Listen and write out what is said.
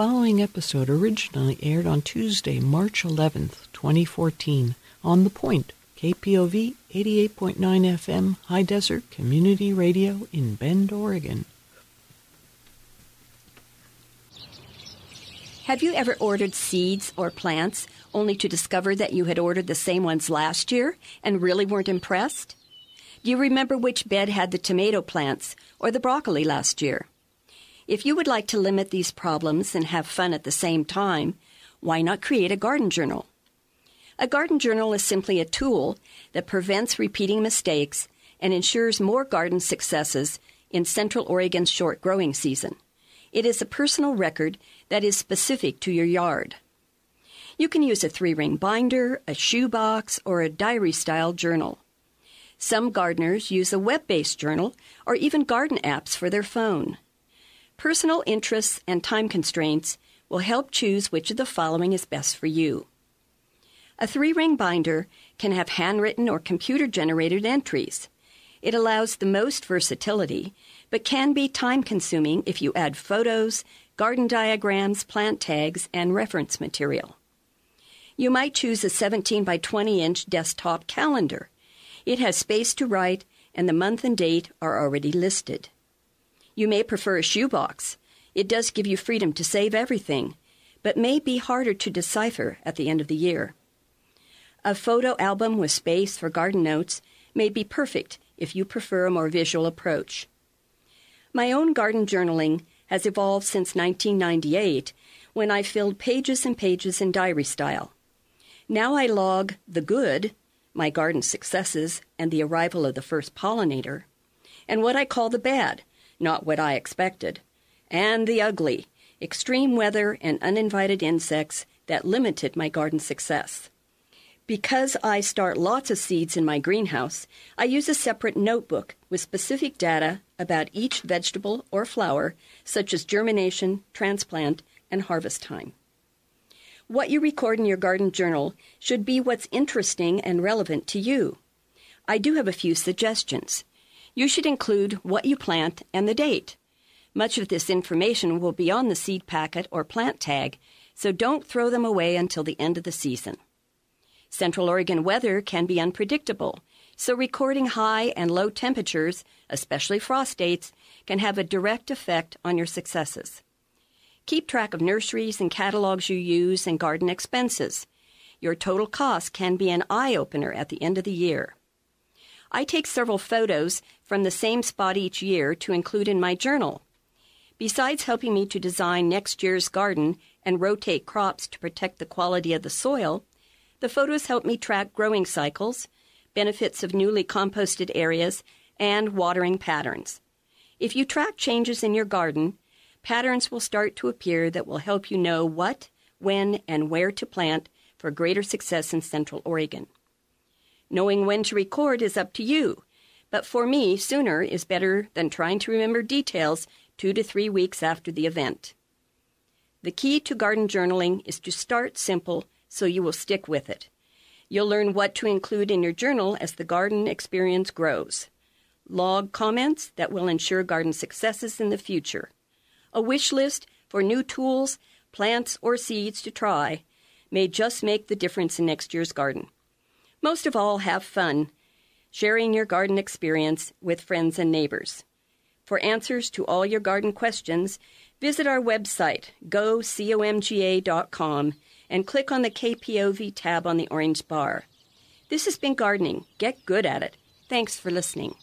following episode originally aired on Tuesday, March 11th, 2014, on The Point, KPOV 88.9 FM, High Desert Community Radio in Bend, Oregon. Have you ever ordered seeds or plants only to discover that you had ordered the same ones last year and really weren't impressed? Do you remember which bed had the tomato plants or the broccoli last year? If you would like to limit these problems and have fun at the same time, why not create a garden journal? A garden journal is simply a tool that prevents repeating mistakes and ensures more garden successes in Central Oregon's short growing season. It is a personal record that is specific to your yard. You can use a three ring binder, a shoebox, or a diary style journal. Some gardeners use a web based journal or even garden apps for their phone. Personal interests and time constraints will help choose which of the following is best for you. A three ring binder can have handwritten or computer generated entries. It allows the most versatility, but can be time consuming if you add photos, garden diagrams, plant tags, and reference material. You might choose a 17 by 20 inch desktop calendar. It has space to write, and the month and date are already listed. You may prefer a shoebox. It does give you freedom to save everything, but may be harder to decipher at the end of the year. A photo album with space for garden notes may be perfect if you prefer a more visual approach. My own garden journaling has evolved since 1998 when I filled pages and pages in diary style. Now I log the good, my garden successes and the arrival of the first pollinator, and what I call the bad, not what I expected, and the ugly, extreme weather and uninvited insects that limited my garden success. Because I start lots of seeds in my greenhouse, I use a separate notebook with specific data about each vegetable or flower, such as germination, transplant, and harvest time. What you record in your garden journal should be what's interesting and relevant to you. I do have a few suggestions. You should include what you plant and the date. Much of this information will be on the seed packet or plant tag, so don't throw them away until the end of the season. Central Oregon weather can be unpredictable, so recording high and low temperatures, especially frost dates, can have a direct effect on your successes. Keep track of nurseries and catalogs you use and garden expenses. Your total cost can be an eye opener at the end of the year. I take several photos from the same spot each year to include in my journal. Besides helping me to design next year's garden and rotate crops to protect the quality of the soil, the photos help me track growing cycles, benefits of newly composted areas, and watering patterns. If you track changes in your garden, patterns will start to appear that will help you know what, when, and where to plant for greater success in Central Oregon. Knowing when to record is up to you, but for me, sooner is better than trying to remember details two to three weeks after the event. The key to garden journaling is to start simple so you will stick with it. You'll learn what to include in your journal as the garden experience grows. Log comments that will ensure garden successes in the future. A wish list for new tools, plants, or seeds to try may just make the difference in next year's garden. Most of all, have fun, sharing your garden experience with friends and neighbors. For answers to all your garden questions, visit our website, gocomga.com, and click on the KPOV tab on the orange bar. This has been gardening. Get good at it. Thanks for listening.